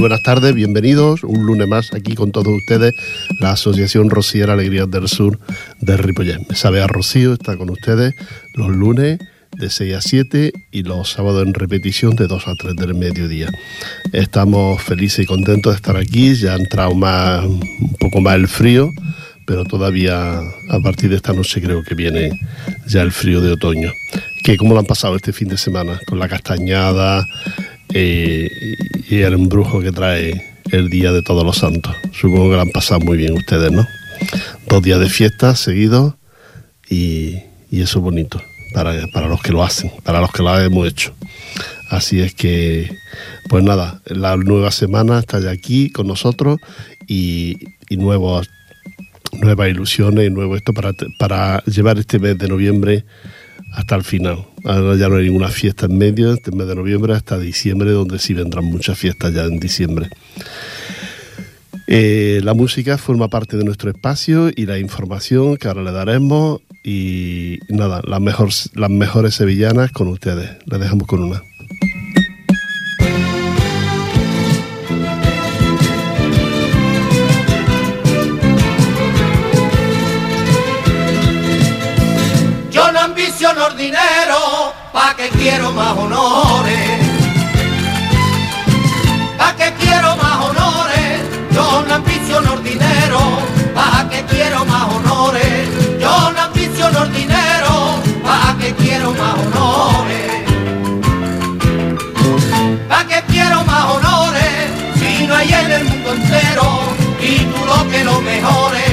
Buenas tardes, bienvenidos un lunes más aquí con todos ustedes, la Asociación Rociera Alegrías del Sur de Ripollet. Me sabe a Rocío, está con ustedes los lunes de 6 a 7 y los sábados en repetición de 2 a 3 del mediodía. Estamos felices y contentos de estar aquí, ya ha entrado más, un poco más el frío, pero todavía a partir de esta noche creo que viene ya el frío de otoño. ¿Qué, ¿Cómo lo han pasado este fin de semana? Con la castañada y el embrujo que trae el Día de Todos los Santos. Supongo que lo han pasado muy bien ustedes, ¿no? Dos días de fiesta seguidos y, y eso es bonito para, para los que lo hacen, para los que lo hemos hecho. Así es que, pues nada, la nueva semana está ya aquí con nosotros y, y nuevos, nuevas ilusiones y nuevo esto para, para llevar este mes de noviembre hasta el final. Ahora ya no hay ninguna fiesta en medio, este mes de noviembre hasta diciembre, donde sí vendrán muchas fiestas ya en diciembre. Eh, la música forma parte de nuestro espacio y la información que ahora le daremos y nada, las, mejor, las mejores sevillanas con ustedes. Les dejamos con una. Dinero, pa' que quiero más honores. Pa' que quiero más honores, yo no ambiciono dinero, pa' que quiero más honores. Yo no ambiciono dinero, pa' que quiero más honores. Pa' que quiero más honores, si no hay en el mundo entero, y tú que lo mejores,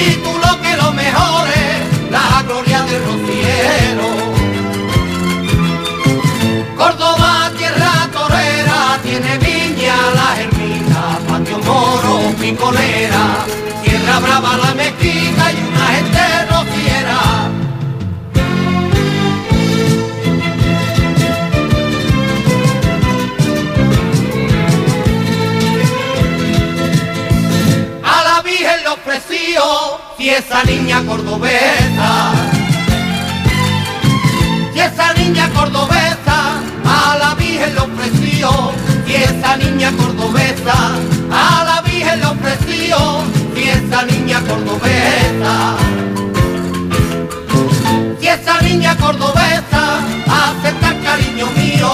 y tú lo que lo mejores, la gloria del rociero. Picolera, tierra brava, la mezquita y una gente rociera. A la Virgen le ofreció, y esa niña cordobesa y esa niña cordobesa a la Virgen le ofreció y esa niña cordobesa a la Virgen le ofreció y esa niña cordobesa. Y esa niña cordobesa acepta el cariño mío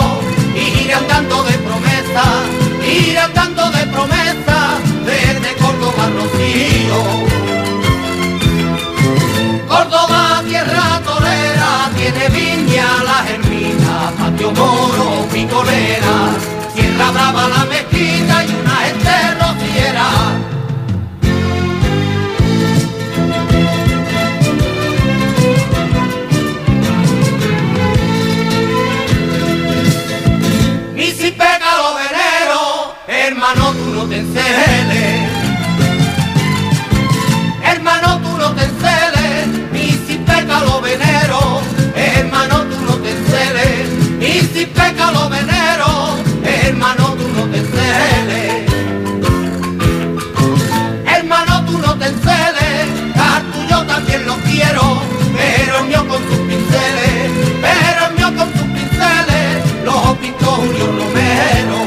y iré andando de promesa iré andando de promesa desde Córdoba Rocío. Córdoba, tierra torera, tiene viña, la germina, patio moro, picolera, tierra brava, la mezquita y una gente pero el mío con sus pinceles, pero mío con sus pinceles, los pintó Julio Romero.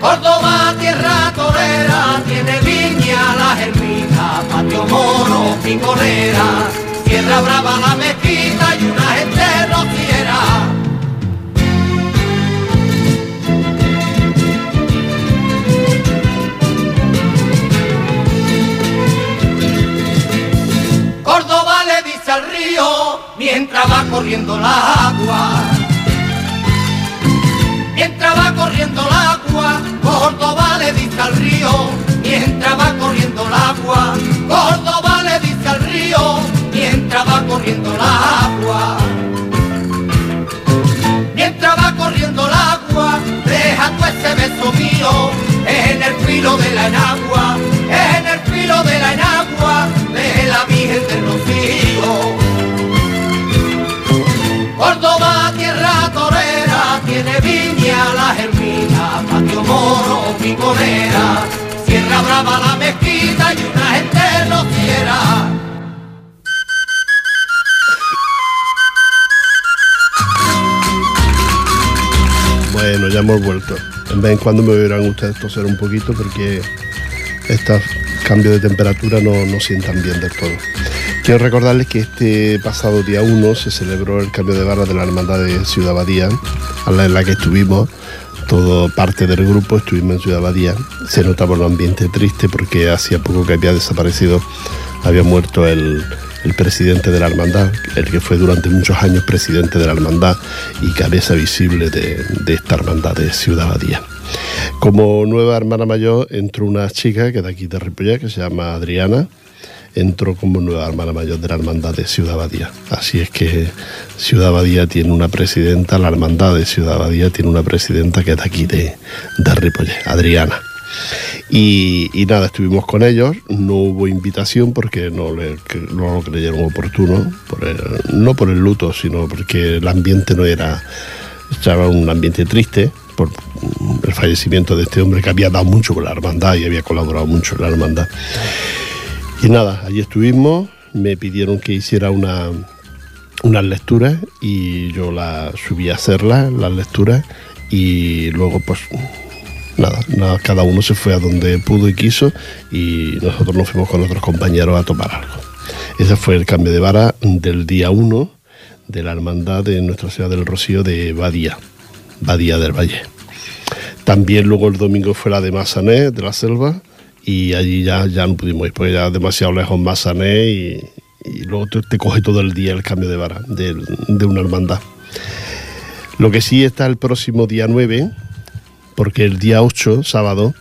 Córdoba, tierra torera, tiene viña, la germina, patio moro, picolera, tierra brava, la mezquita y una gente rociera. Mientras va corriendo el agua. Mientras va corriendo el agua, Córdoba le dice al río, mientras va corriendo el agua, Córdoba le dice al río, mientras va corriendo el agua. Mientras va corriendo el agua, deja tú ese beso mío en el filo de la enagua, en el filo de la enagua Córdoba, tierra torera, tiene viña, la germina, patio moro, picolera, tierra brava, la mezquita y una gente rociera. Bueno, ya ya hemos vuelto. En vez en cuando me verán ustedes toser un poquito porque estos cambios de temperatura no, no sientan bien del todo. Quiero recordarles que este pasado día 1 se celebró el cambio de barra de la Hermandad de Ciudad Badía, en la que estuvimos, todo parte del grupo, estuvimos en Ciudad Badía. Se notaba un ambiente triste porque hacía poco que había desaparecido, había muerto el, el presidente de la hermandad, el que fue durante muchos años presidente de la hermandad y cabeza visible de, esta hermandad de Ciudad Badía. Como nueva hermana mayor entró una chica que de aquí de Ripollet, que se llama Adriana, entró como nueva hermana mayor de la hermandad de Ciudad Badía. Así es que Ciudad Badía tiene una presidenta, la hermandad de Ciudad Badía tiene una presidenta que es aquí de, de Ripollet, Adriana. Y, nada, estuvimos con ellos, no hubo invitación porque no, lo creyeron oportuno, no por el luto, sino porque el ambiente no era, estaba un ambiente triste por el fallecimiento de este hombre que había dado mucho con la hermandad y había colaborado mucho en la hermandad. Y nada, allí estuvimos, me pidieron que hiciera una, unas lecturas y yo las subí a hacerlas, las lecturas, y luego pues nada, cada uno se fue a donde pudo y quiso y nosotros nos fuimos con otros compañeros a tomar algo. Ese fue el cambio de vara del día 1 de la hermandad de Nuestra Ciudad del Rocío de Badía, Badía del Valle. También luego el domingo fue la de Masané, de la selva, y allí ya, ya no pudimos ir, porque ya demasiado lejos Masané y, luego te, coge todo el día el cambio de vara de, de una hermandad. Lo que sí está el próximo día 9, porque el día 8, sábado,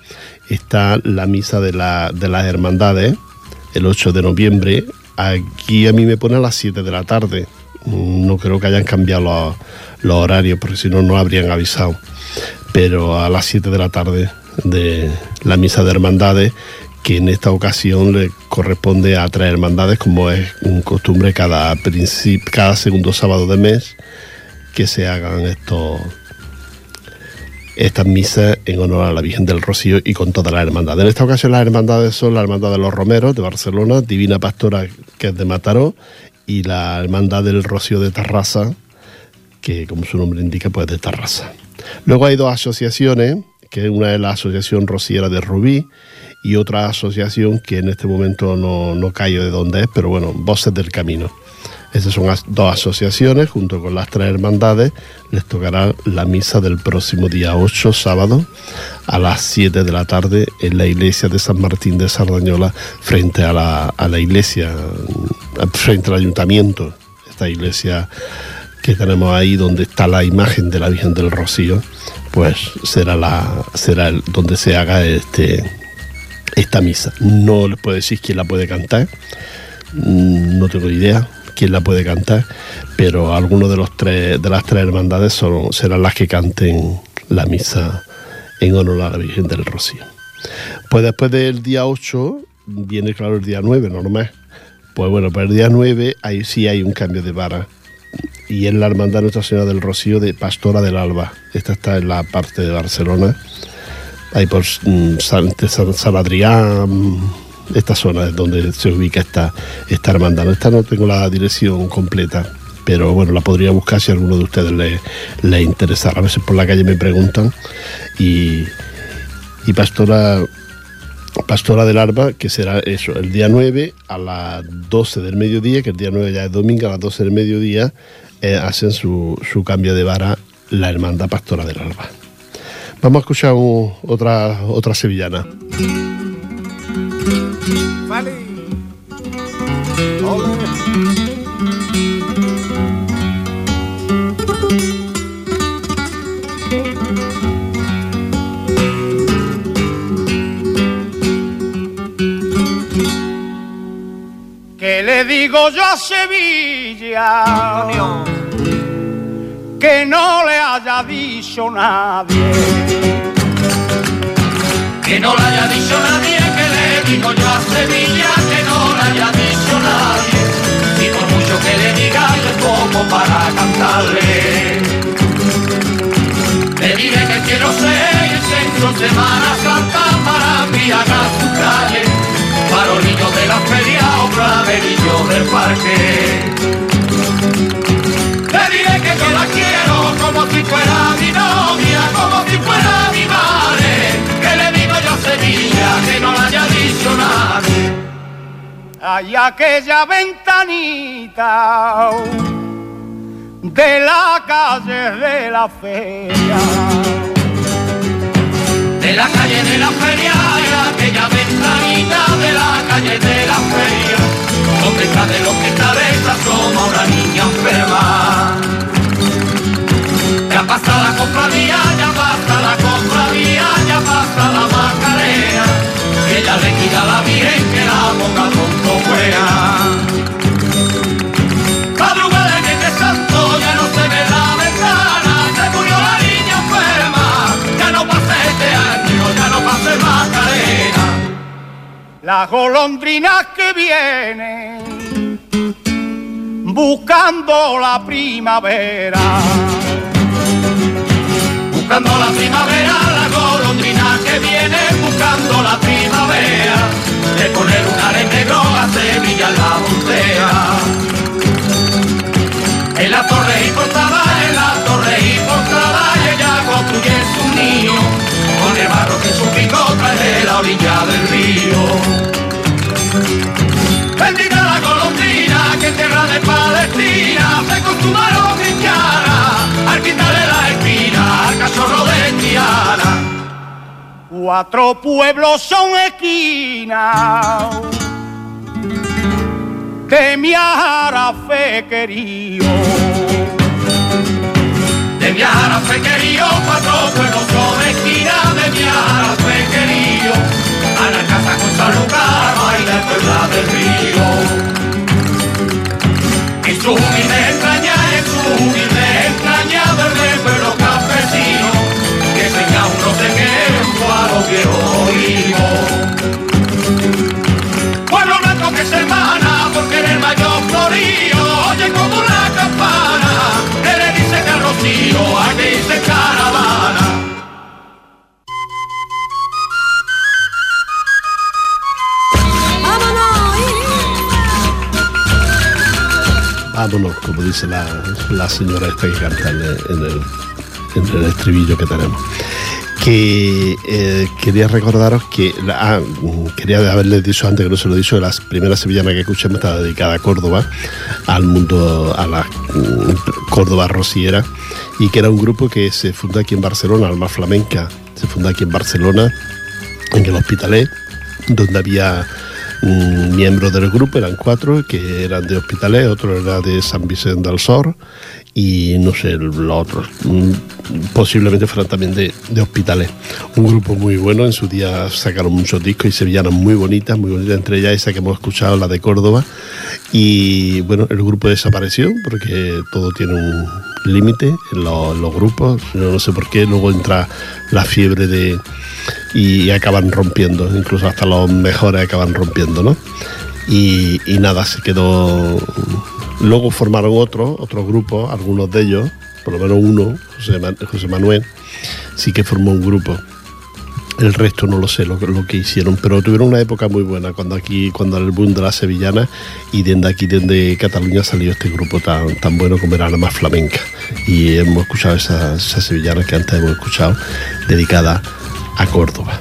está la misa de, la, de las hermandades, el 8 de noviembre. Aquí a mí me pone a las 7 de la tarde. No creo que hayan cambiado los, horarios, porque si no, no habrían avisado. Pero a las 7 de la tarde de la misa de hermandades, que en esta ocasión le corresponde a tres hermandades, como es costumbre cada, cada segundo sábado de mes, que se hagan estos estas misas en honor a la Virgen del Rocío y con toda la hermandad. En esta ocasión las hermandades son la Hermandad de los Romeros de Barcelona, Divina Pastora que es de Mataró y la Hermandad del Rocío de Tarrasa, que como su nombre indica pues de Tarrasa. Luego hay dos asociaciones, que una es la Asociación Rociera de Rubí y otra asociación que en este momento no, no callo de dónde es, pero bueno, Voces del Camino. Esas son dos asociaciones, junto con las tres hermandades, les tocará la misa del próximo día 8, sábado, a las 7 de la tarde, en la iglesia de San Martín de Sardañola, frente a la, a la iglesia, frente al ayuntamiento, esta iglesia que tenemos ahí donde está la imagen de la Virgen del Rocío, pues será la será donde se haga este esta misa. No les puedo decir quién la puede cantar, mm, no tengo idea, quién la puede cantar, pero algunos de los tres, de las tres hermandades serán las que canten la misa en honor a la Virgen del Rocío. Pues después del día 8 viene claro el día 9, normal. Pues bueno, para el día 9 ahí sí hay un cambio de vara. Y es la Hermandad Nuestra Señora del Rocío de Pastora del Alba. Esta está en la parte de Barcelona. Ahí por mm, San, San Adrián, esta zona es donde se ubica esta, esta hermandad. Esta no tengo la dirección completa, pero bueno, la podría buscar si a alguno de ustedes le, le interesara. A veces por la calle me preguntan. Y, y Pastora, Pastora del Arba, que será eso, el día 9 a las 12 del mediodía, que el día 9 ya es domingo, a las 12 del mediodía, eh, hacen su, su, cambio de vara la hermandad Pastora del Alba. Vamos a escuchar otra, otra sevillana. ¿Qué le digo yo Sevilla? Que no le haya dicho nadie. Que no le haya dicho nadie digo yo a Sevilla que no le haya dicho nadie, y por mucho que le diga yo poco para cantarle. Le diré que quiero ser el centro Semana Santa para embriagar su calle, los de la feria o del parque. Te diré que yo la quiero como si fuera mi novia, como si fuera mi madre, que le digo yo a Sevilla que no la haya dicho nadie. Hay aquella ventanita de la calle de la feria. De la calle de la feria hay aquella ventanita de la calle de la feria, donde de los que cabeza como una niña enferma. Ya pasa la compradía, ya pasa la compradía, ya pasa la macarena, que ella le quita la virgen que la boca tonto fuera. Las golondrinas que vienen buscando la primavera buscando la primavera, la golondrina que viene buscando la primavera, de poner un aren negro a Sevilla la montea. En la torre y portada, en la torre y portada, ella construye su niño, con el barro que su pico trae de la orilla del río. Palestina se consumaron cristiana al quitarle la espina al cachorro de Triana. Cuatro pueblos son esquinas de mi fe querido. De mi fe querido, cuatro pueblos son esquinas de mi fe querido. A la casa con San Lucas, baila el pueblo del río. Humilde entraña, en su humilde entraña, verde pueblo campesino, que tenga un no sé qué, a los viejos. Pueblo blanco que se hermana, porque en el mayor florío, oye como Vámonos, como dice la, la señora esta que canta en el, en el- estribillo que tenemos. Que eh, quería recordaros que, ah, mm, quería haberles dicho antes que no se lo he dicho, la primera sevillana que escuchamos está dedicada a Córdoba, al mundo, a la mm, Córdoba rociera, y que era un grupo que se fundó aquí en Barcelona, Alma Flamenca, se fundó aquí en Barcelona, en el Hospitalet, donde había miembros del grupo, eran cuatro, que eran de Hospitalet, otro era de San Vicente del Sor, y no sé, los otros, mm, posiblemente fueran también de, de Hospitalet. Un grupo muy bueno, en su día sacaron muchos discos y sevillanas muy bonitas, muy bonitas, entre ellas esa que hemos escuchado, la de Córdoba, y bueno, el grupo desapareció porque todo tiene un límite en los, grupos, yo no sé por qué, luego entra la fiebre de y acaban rompiendo, incluso hasta los mejores acaban rompiendo, ¿no? Y, nada, se quedó. Luego formaron otros, otros grupos, algunos de ellos, por lo menos uno, José Manuel, sí que formó un grupo. El resto no lo sé lo, que- hicieron, pero tuvieron una época muy buena cuando aquí, cuando el boom de la sevillana y desde aquí, desde Cataluña salió este grupo tan, bueno como era la más flamenca. Y hemos escuchado esa, esa sevillana que antes hemos escuchado, dedicada a Córdoba.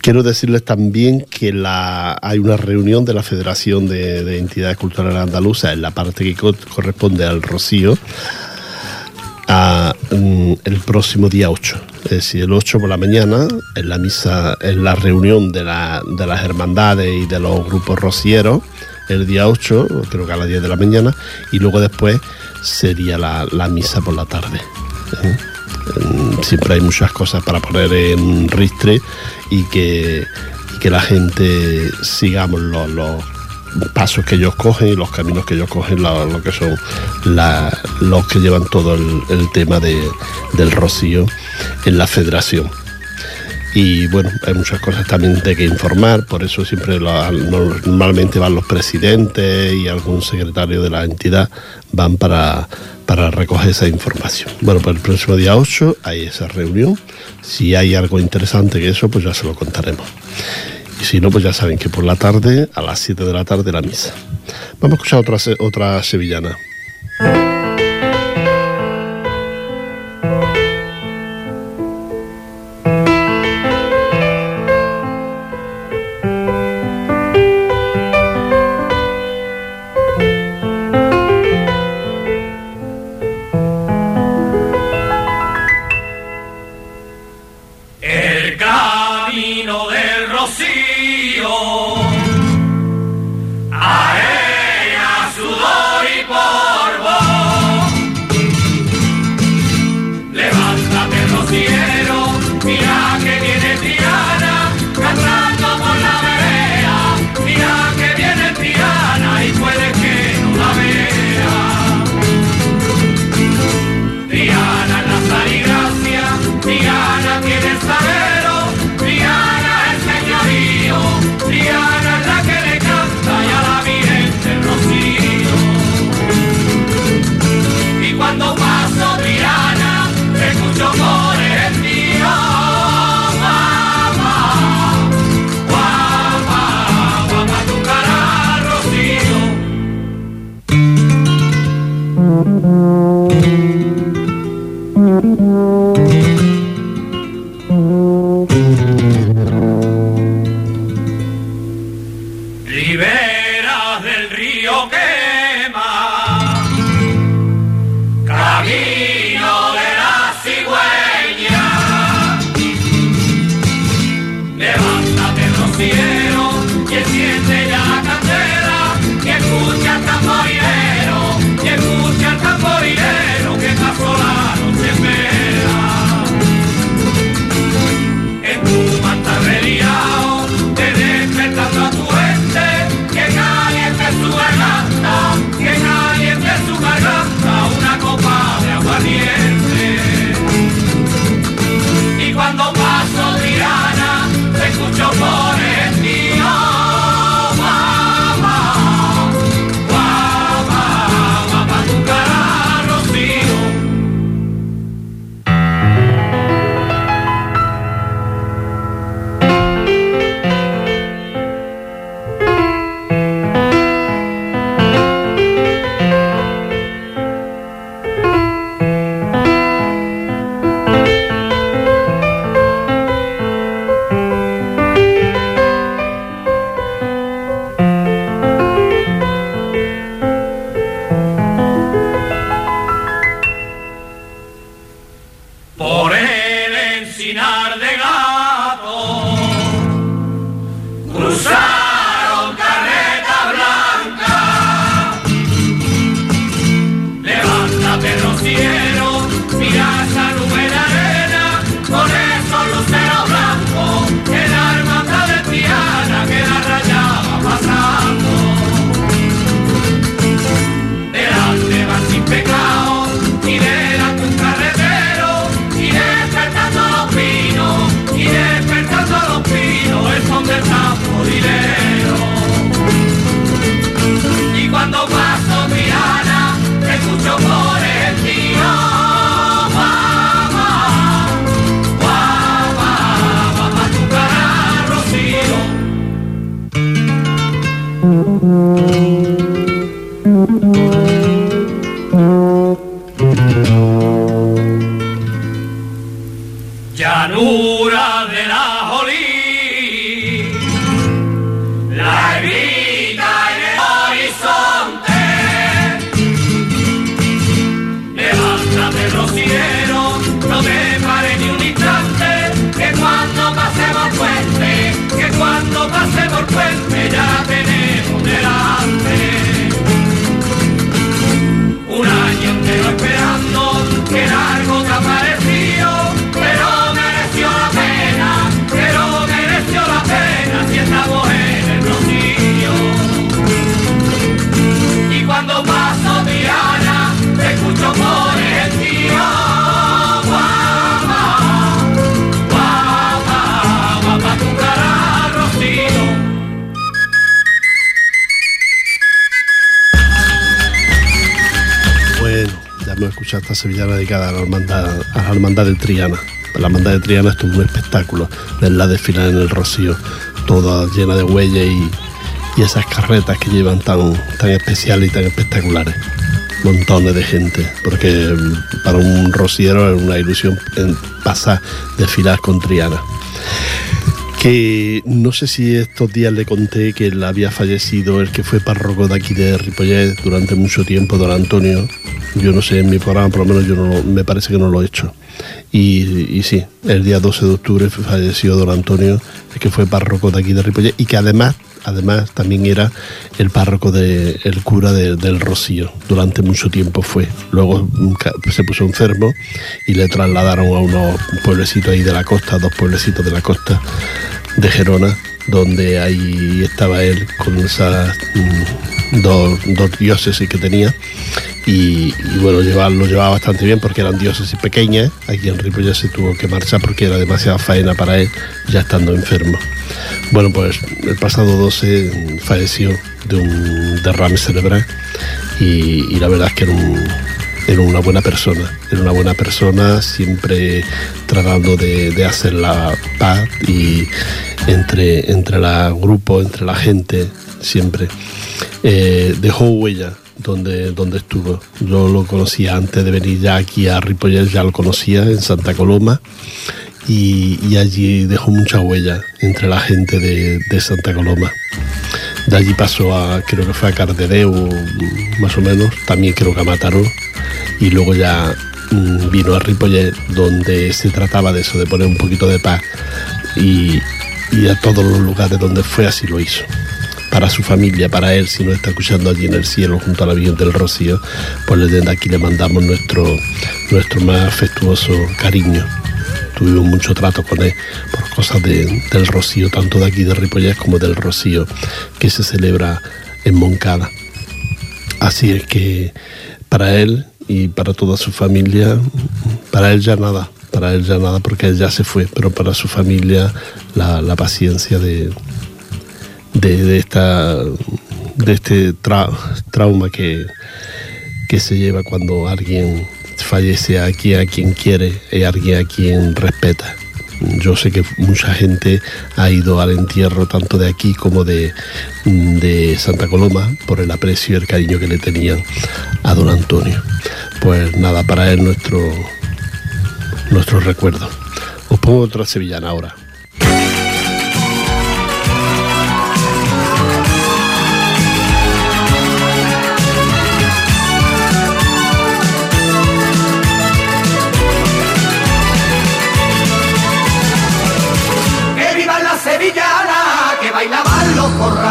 Quiero decirles también que hay una reunión de la Federación de, de Entidades Culturales Andaluzas en la parte que co- corresponde al Rocío a, mm, el próximo día 8. Es decir, el 8 por la mañana, en la misa, en la reunión de, la- de las hermandades y de los grupos rocieros, el día 8, creo que a las 10 de la mañana, y luego después sería la, la misa por la tarde. ¿eh? Siempre hay muchas cosas para poner en ristre y que, que la gente sigamos los pasos que ellos cogen y los caminos que ellos cogen, lo, que son los que llevan todo el, tema de- del rocío en la federación. Y bueno, hay muchas cosas también de que informar, por eso siempre normalmente van los presidentes y algún secretario de la entidad van para, para recoger esa información. Bueno, pues el próximo día 8 hay esa reunión. Si hay algo interesante que eso, pues ya se lo contaremos. Y si no, pues ya saben que por la tarde, a las 7 de la tarde, la misa. Vamos a escuchar otra, otra sevillana. Esta hermandad de Triana. La hermandad de Triana es un espectáculo, la desfilar en el Rocío, toda llena de huellas y, esas carretas que llevan tan, tan especiales y tan espectaculares. Montones de gente, porque para un rociero es una ilusión pasar desfilar con Triana. que no sé si estos días le conté que él había fallecido el que fue párroco de aquí de Ripollet durante mucho tiempo, don Antonio. Yo no sé, en mi programa por lo menos yo no me parece que no lo he hecho. Y, sí, el día 12 de octubre falleció don Antonio, que fue párroco de aquí de Ripollet y que además además también era el párroco el cura del Rocío. Durante mucho tiempo fue. Luego se puso enfermo y le trasladaron a unos pueblecitos ahí de la costa, dos pueblecitos de la costa de Gerona, donde ahí estaba él con esas mm, dos, diócesis que tenía. Y, bueno, lo llevaba bastante bien porque eran diócesis pequeñas. Aquí en ya se tuvo que marchar porque era demasiada faena para él, ya estando enfermo. Bueno, pues el pasado 12 falleció de un derrame cerebral y, la verdad es que era, una buena persona, era una buena persona, siempre tratando de, hacer la paz y entre, entre la grupo, entre la gente, siempre. Eh, dejó huella donde, donde estuvo. Yo lo conocía antes de venir ya aquí a Ripollet, ya lo conocía en Santa Coloma y, allí dejó mucha huella entre la gente de, Santa Coloma. De allí pasó a, creo que fue a más o menos, también creo que a y luego ya mm, vino a Ripollet, donde se trataba de eso, de poner un poquito de paz, y, y a todos los lugares donde fue así lo hizo. Para su familia, para él, si nos está escuchando allí en el cielo junto a la Virgen del Rocío, pues desde aquí le mandamos nuestro, nuestro más afectuoso cariño tuvimos mucho trato con él por cosas del Rocío, tanto de aquí de Ripollet como del Rocío, que se celebra en Moncada. Así es que para él y para toda su familia, para él ya nada, para él ya nada porque él ya se fue, pero para su familia la, paciencia de, de, esta, de este trauma que, que se lleva cuando alguien fallece aquí a quien quiere y a quien respeta. Yo sé que mucha gente ha ido al entierro tanto de aquí como de, de Santa Coloma por el aprecio y el cariño que le tenían a don Antonio. Pues nada, para él nuestro, nuestro recuerdo. Os pongo otra sevillana ahora. correr.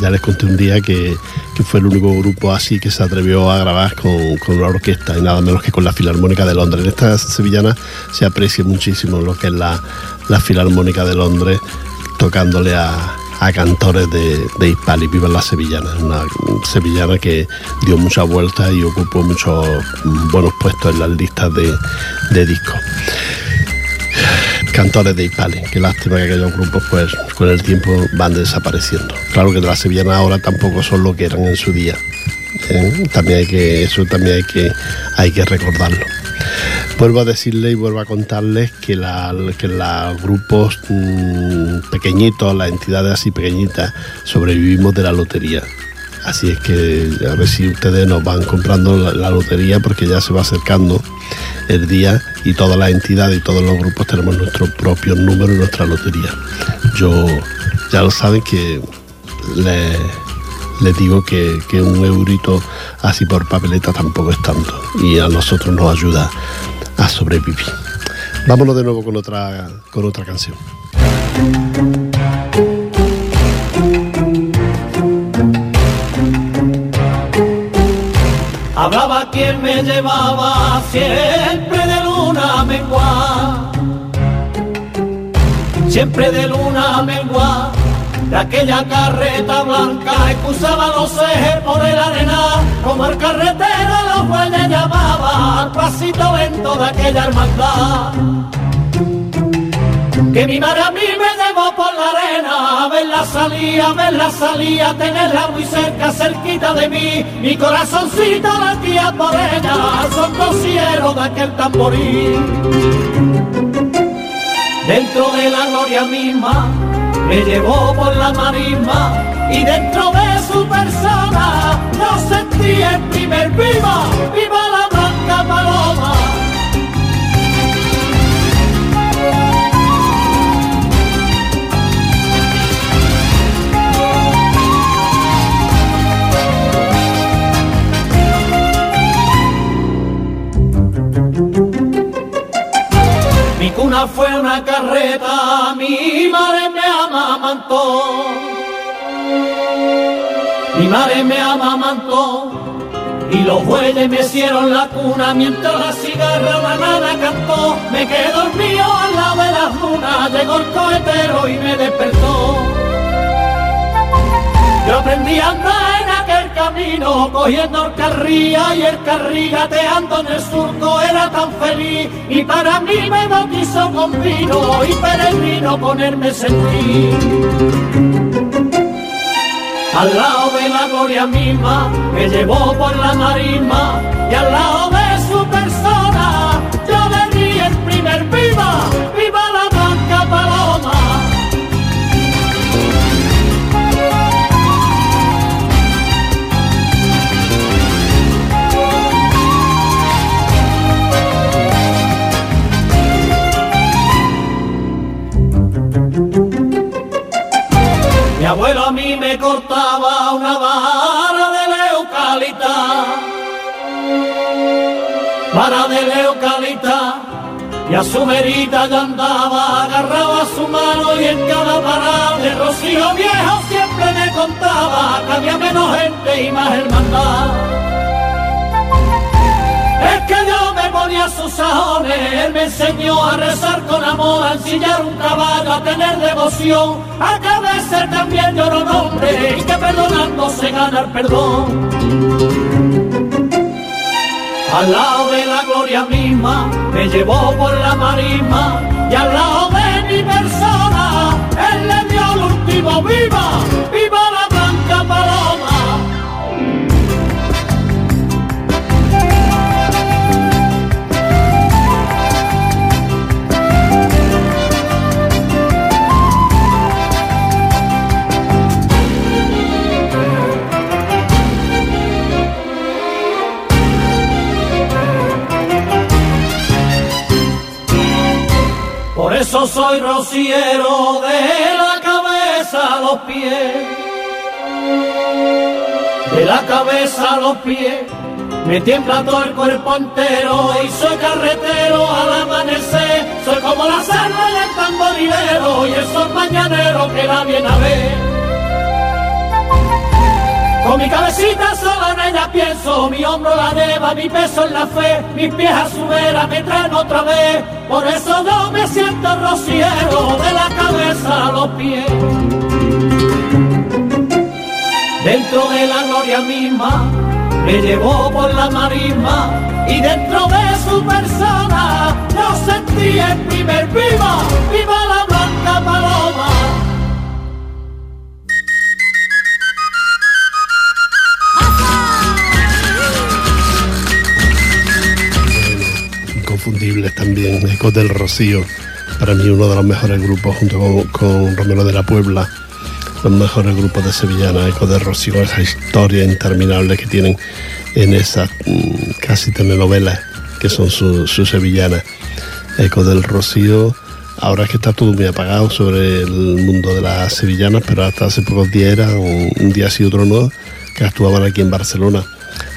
Ya les conté un día que, fue el único grupo así que se atrevió a grabar con, con, una orquesta y nada menos que con la Filarmónica de Londres. En esta sevillana se aprecia muchísimo lo que es la, la Filarmónica de Londres tocándole a, cantores de, de Hispali. Viva la sevillana, una sevillana que dio muchas vueltas y ocupó muchos buenos puestos en las listas de, de discos cantores de Ipali. Qué lástima que aquellos grupos, pues, con el tiempo van desapareciendo. Claro que las sevillanas ahora tampoco son lo que eran en su día. ¿eh? También hay que, eso también hay que, hay que recordarlo. Vuelvo a decirle y vuelvo a contarles que, la, que los grupos mm, pequeñitos, las entidades así pequeñitas, sobrevivimos de la lotería. Así es que a ver si ustedes nos van comprando la, lotería porque ya se va acercando el día y todas las entidades y todos los grupos tenemos nuestro propio número y nuestra lotería. Yo ya lo saben que les, digo que, que, un eurito así por papeleta tampoco es tanto y a nosotros nos ayuda a sobrevivir. Vámonos de nuevo con otra, con otra canción. Hablaba quien me llevaba siempre de luna siempre de luna mengua, de aquella carreta blanca excusaba los ejes por el arena, como el carretero los bueyes llamaba al pasito lento de aquella hermandad que mi madre a mí me llevó por la arena, a ver la salida, a ver la salida, tenerla muy cerca, cerquita de mí, mi corazoncito latía por ella, son cosieros de aquel tamboril. Dentro de la gloria misma, me llevó por la marisma, y dentro de su persona, yo sentí el primer viva, viva la fue una carreta, mi madre me amamantó. Mi madre me amamantó y los bueyes me hicieron la cuna mientras la cigarra la cantó. Me quedé dormido al lado de las lunas, llegó el cohetero y me despertó. Yo aprendí a andar camino, cogiendo el carrilla y el carrilla gateando en el surco, era tan feliz. Y para mí me bautizó con vino y peregrino ponerme sentir. Al lado de la gloria misma, me llevó por la marisma, y al lado de su persona, cortaba una vara de leucalita, vara de leucalita, y a su merita ya andaba, agarraba su mano y en cada parada de rocío viejo siempre me contaba que había menos gente y más hermandad. Sus sajones, él me enseñó a rezar con amor, a ensillar un caballo, a tener devoción, a que a veces también lloro nombre y que perdonando se gana el perdón. Al lado de la gloria misma, me llevó por la marisma. Y al lado de mi persona, él le dio el último viva, eso soy rociero de la cabeza a los pies. De la cabeza a los pies. Me tiembla todo el cuerpo entero y soy carretero al amanecer. Soy como la sarna del tamborilero y el sol mañanero que la viene a ver. Con mi cabecita sola en ella pienso, mi hombro la lleva, mi peso en la fe, mis pies a su vera me traen otra vez. Por eso yo me siento rociero de la cabeza a los pies. Dentro de la gloria misma, me llevó por la marisma y dentro de su persona yo sentí el primer viva, viva la blanca paloma. Inconfundibles también, Ecos del Rocío, para mí uno de los mejores grupos junto con, con Romero de la Puebla, los mejores grupos de Sevillana, Ecos del Rocío, esa historia interminable que tienen en esas mm, casi telenovelas que son sus su sevillanas. Ecos del Rocío, ahora es que está todo muy apagado sobre el mundo de las sevillanas, pero hasta hace pocos días era un, un día sí otro no, que actuaban aquí en Barcelona.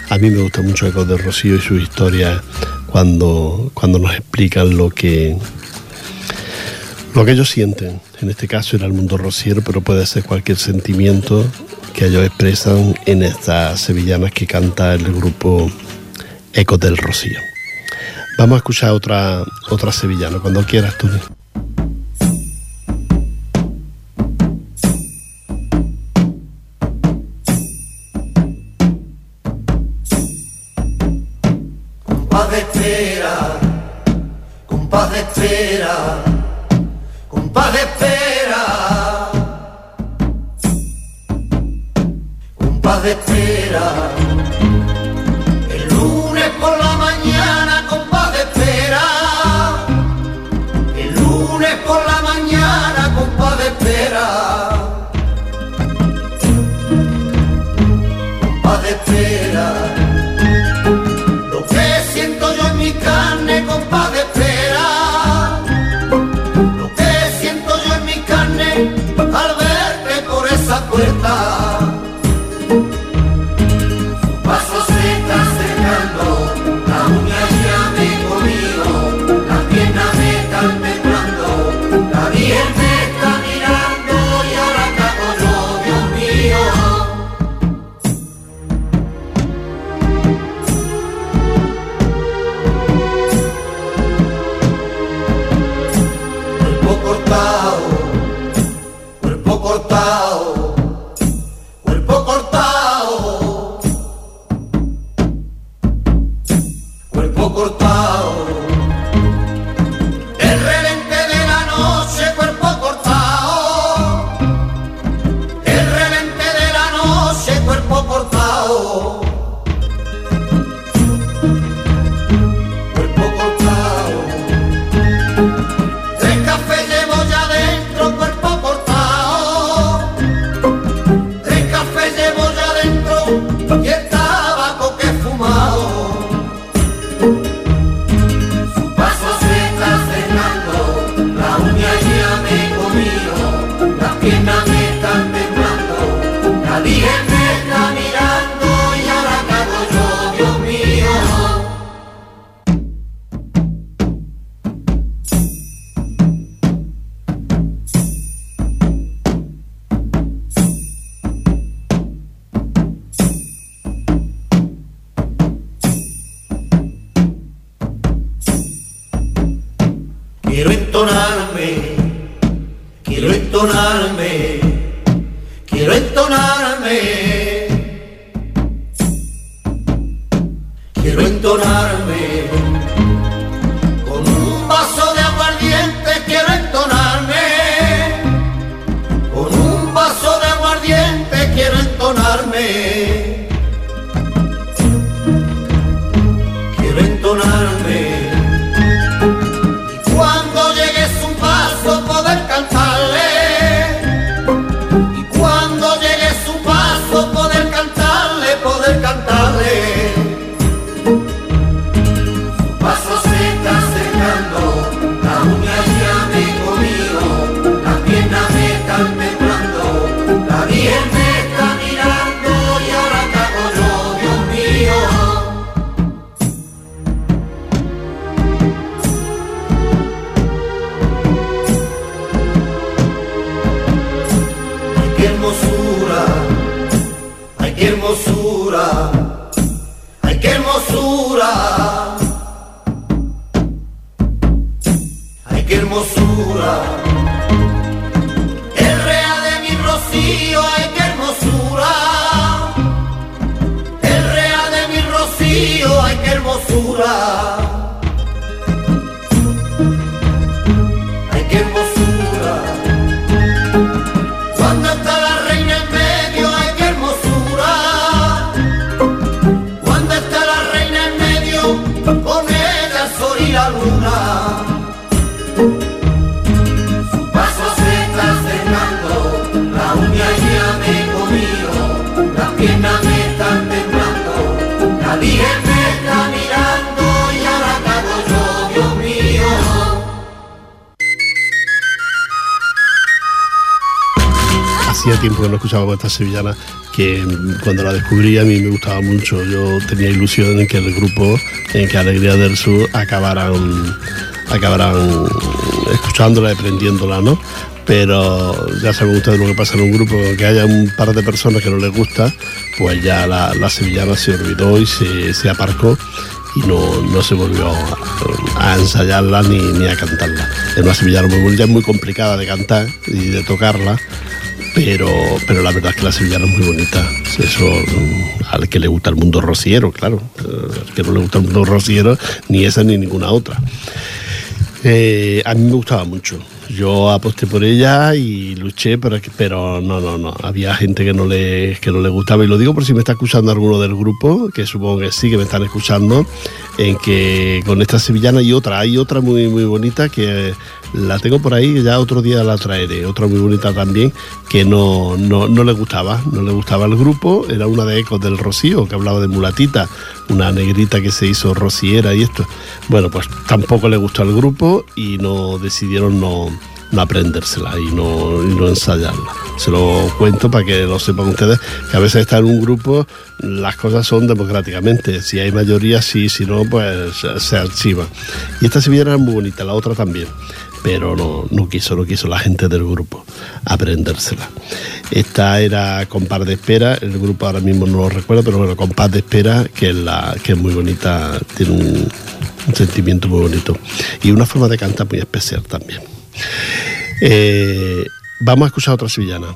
A mí me gusta mucho Ecos del Rocío y su historia cuando, cuando nos explican lo que, lo que ellos sienten. En este caso era el mundo rociero, pero puede ser cualquier sentimiento que ellos expresan en estas sevillanas que canta el grupo Ecos del Rocío. Vamos a escuchar otra, otra sevillana, cuando quieras tú. Sevillana que cuando la descubrí a mí me gustaba mucho. Yo tenía ilusión en que el grupo, en que Alegría del Sur acabaran, acabaran escuchándola y aprendiéndola, ¿no? Pero ya saben ustedes lo que pasa en un grupo, que haya un par de personas que no les gusta, pues ya la, la sevillana se olvidó y se, se aparcó y no, no se volvió a, ensayarla ni, ni a cantarla. Es una sevillana muy muy complicada de cantar y de tocarla, pero, pero la verdad es que la sevillana es muy bonita. Eso mm, al que le gusta el mundo rociero, claro. Eh, Al que no le gusta el mundo rociero, ni esa ni ninguna otra. Eh, a mí me gustaba mucho. Yo aposté por ella y luché, pero, pero no, no, no. Había gente que no, le, que no le gustaba. Y lo digo por si me está escuchando alguno del grupo, que supongo que sí, que me están escuchando, en que con esta sevillana y otra, hay otra muy, muy bonita que la tengo por ahí, ya otro día la traeré. Otra muy bonita también, que no, no, no le gustaba, no le gustaba el grupo. Era una de Ecos del Rocío, que hablaba de mulatita, una negrita que se hizo rociera y esto. Bueno, pues tampoco le gustó al grupo y no decidieron no, no aprendérsela y no, no ensayarla. Se lo cuento para que lo sepan ustedes, que a veces está en un grupo, las cosas son democráticamente. Si hay mayoría, sí, si no, pues se archiva. Y esta sevillana era muy bonita, la otra también pero no, no quiso, no quiso la gente del grupo aprendérsela. Esta era Compás de Espera, el grupo ahora mismo no lo recuerdo, pero bueno, Compás de Espera, que es, la, que es muy bonita, tiene un, sentimiento muy bonito y una forma de cantar muy especial también. Eh, vamos a escuchar otra sevillana.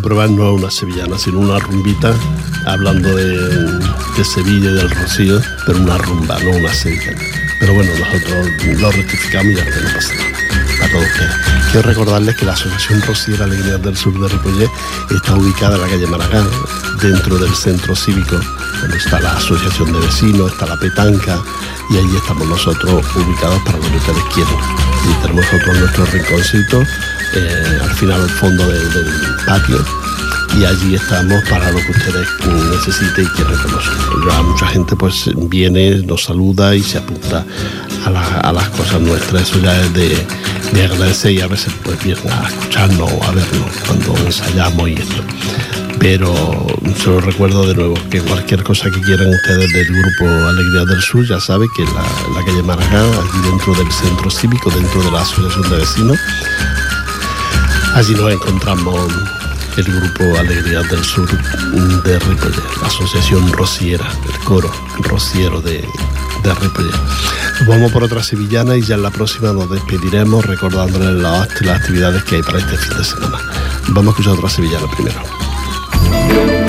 Podido comprobar, no una sevillana, sino una rumbita, hablando de, de Sevilla y del Rocío, pero una rumba, no una sevillana. Pero bueno, nosotros lo rectificamos y ya no pasa nada. A todos ustedes. Quiero recordarles que la Asociación Rociera Alegría del Sur de Ripollet está ubicada en la calle Maragall, dentro del centro cívico, donde está la Asociación de Vecinos, está la Petanca, y allí estamos nosotros ubicados para lo que ustedes quieran. Y tenemos nosotros nuestro rinconcito eh, al final al fondo del, patio y allí estamos para lo que ustedes necesiten y quieran con nosotros. Ya mucha gente pues viene, nos saluda y se apunta a, la- a las cosas nuestras. Eso ya es de, de agradecer y a veces pues vienen a escucharnos o a vernos cuando ensayamos y esto. Pero se lo recuerdo de nuevo, que cualquier cosa que quieran ustedes del grupo Alegría del Sur, ya saben que en la, calle Maragall, aquí dentro del centro cívico, dentro de la Asociación de Vecinos, Allí nos encontramos el grupo Alegría del Sur de Ripollet, la asociación rociera, el coro rociero de, de vamos por otra sevillana y ya en la próxima nos despediremos recordándoles las, las actividades que hay para este fin de semana. Vamos a escuchar otra sevillana primero.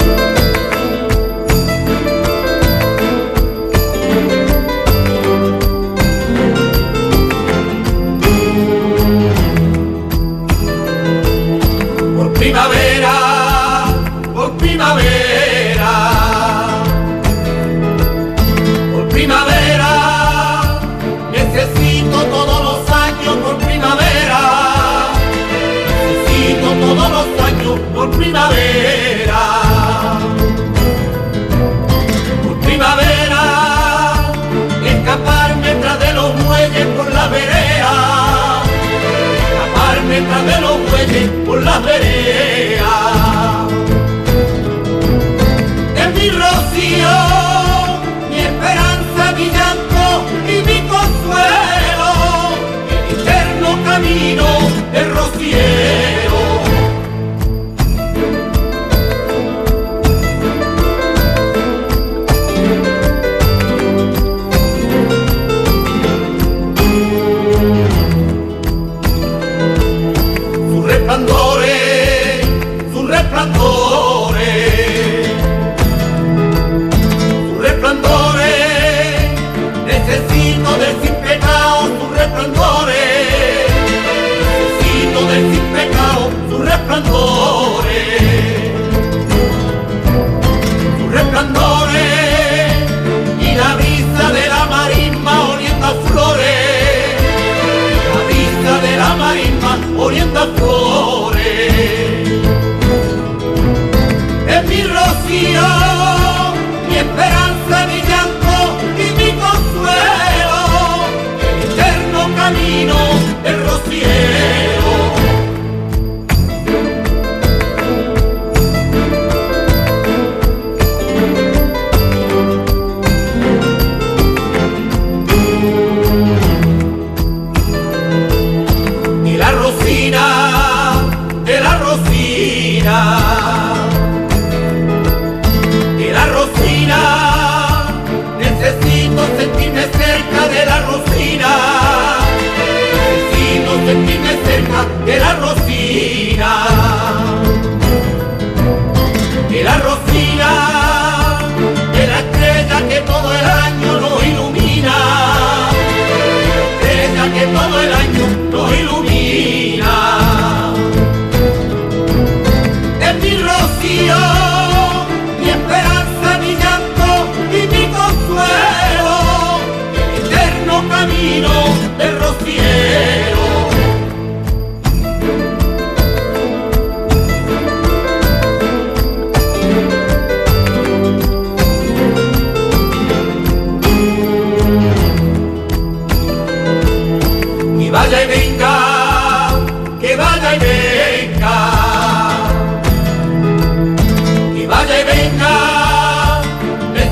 Primavera, por primavera, escaparme tras de los muelles por la vereda escaparme tras de los bueyes por las veredas.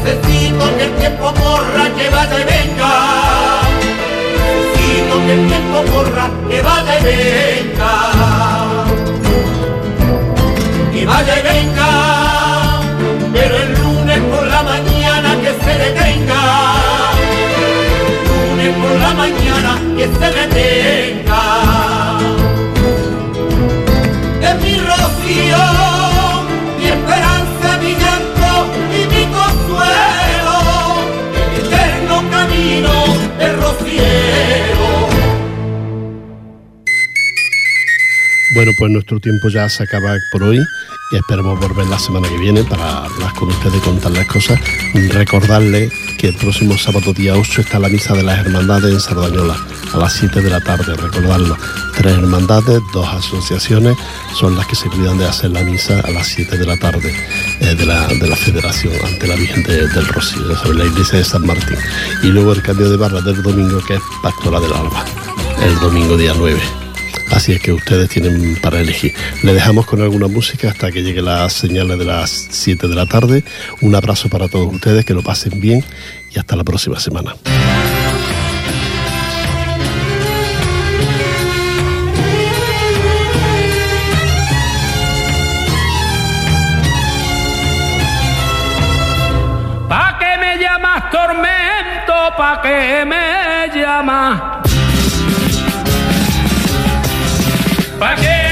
Necesito que el tiempo corra, que vaya y venga. Necesito que el tiempo corra, que vaya y venga. Que vaya y venga, pero el lunes por la mañana que se detenga. Lunes por la mañana que se pues nuestro tiempo ya se acaba por hoy y esperamos volver la semana que viene para hablar con ustedes y contarles cosas. Recordarles que el próximo sábado día 8 está la misa de las hermandades en Sardañola a las 7 de la tarde. Recordarlo, tres hermandades, dos asociaciones son las que se cuidan de hacer la misa a las 7 de la tarde eh, de, la, de la Federación ante la Virgen de- del Rocío, sobre la iglesia de San Martín. Y luego el cambio de barra del domingo que es Pastora del Alba, el domingo día 9. Así es que ustedes tienen para elegir. Le dejamos con alguna música hasta que llegue las señales de las 7 de la tarde. Un abrazo para todos ustedes, que lo pasen bien y hasta la próxima semana. ¿Pa' qué me llamas tormento? ¿Pa' qué me llamas? Paguei!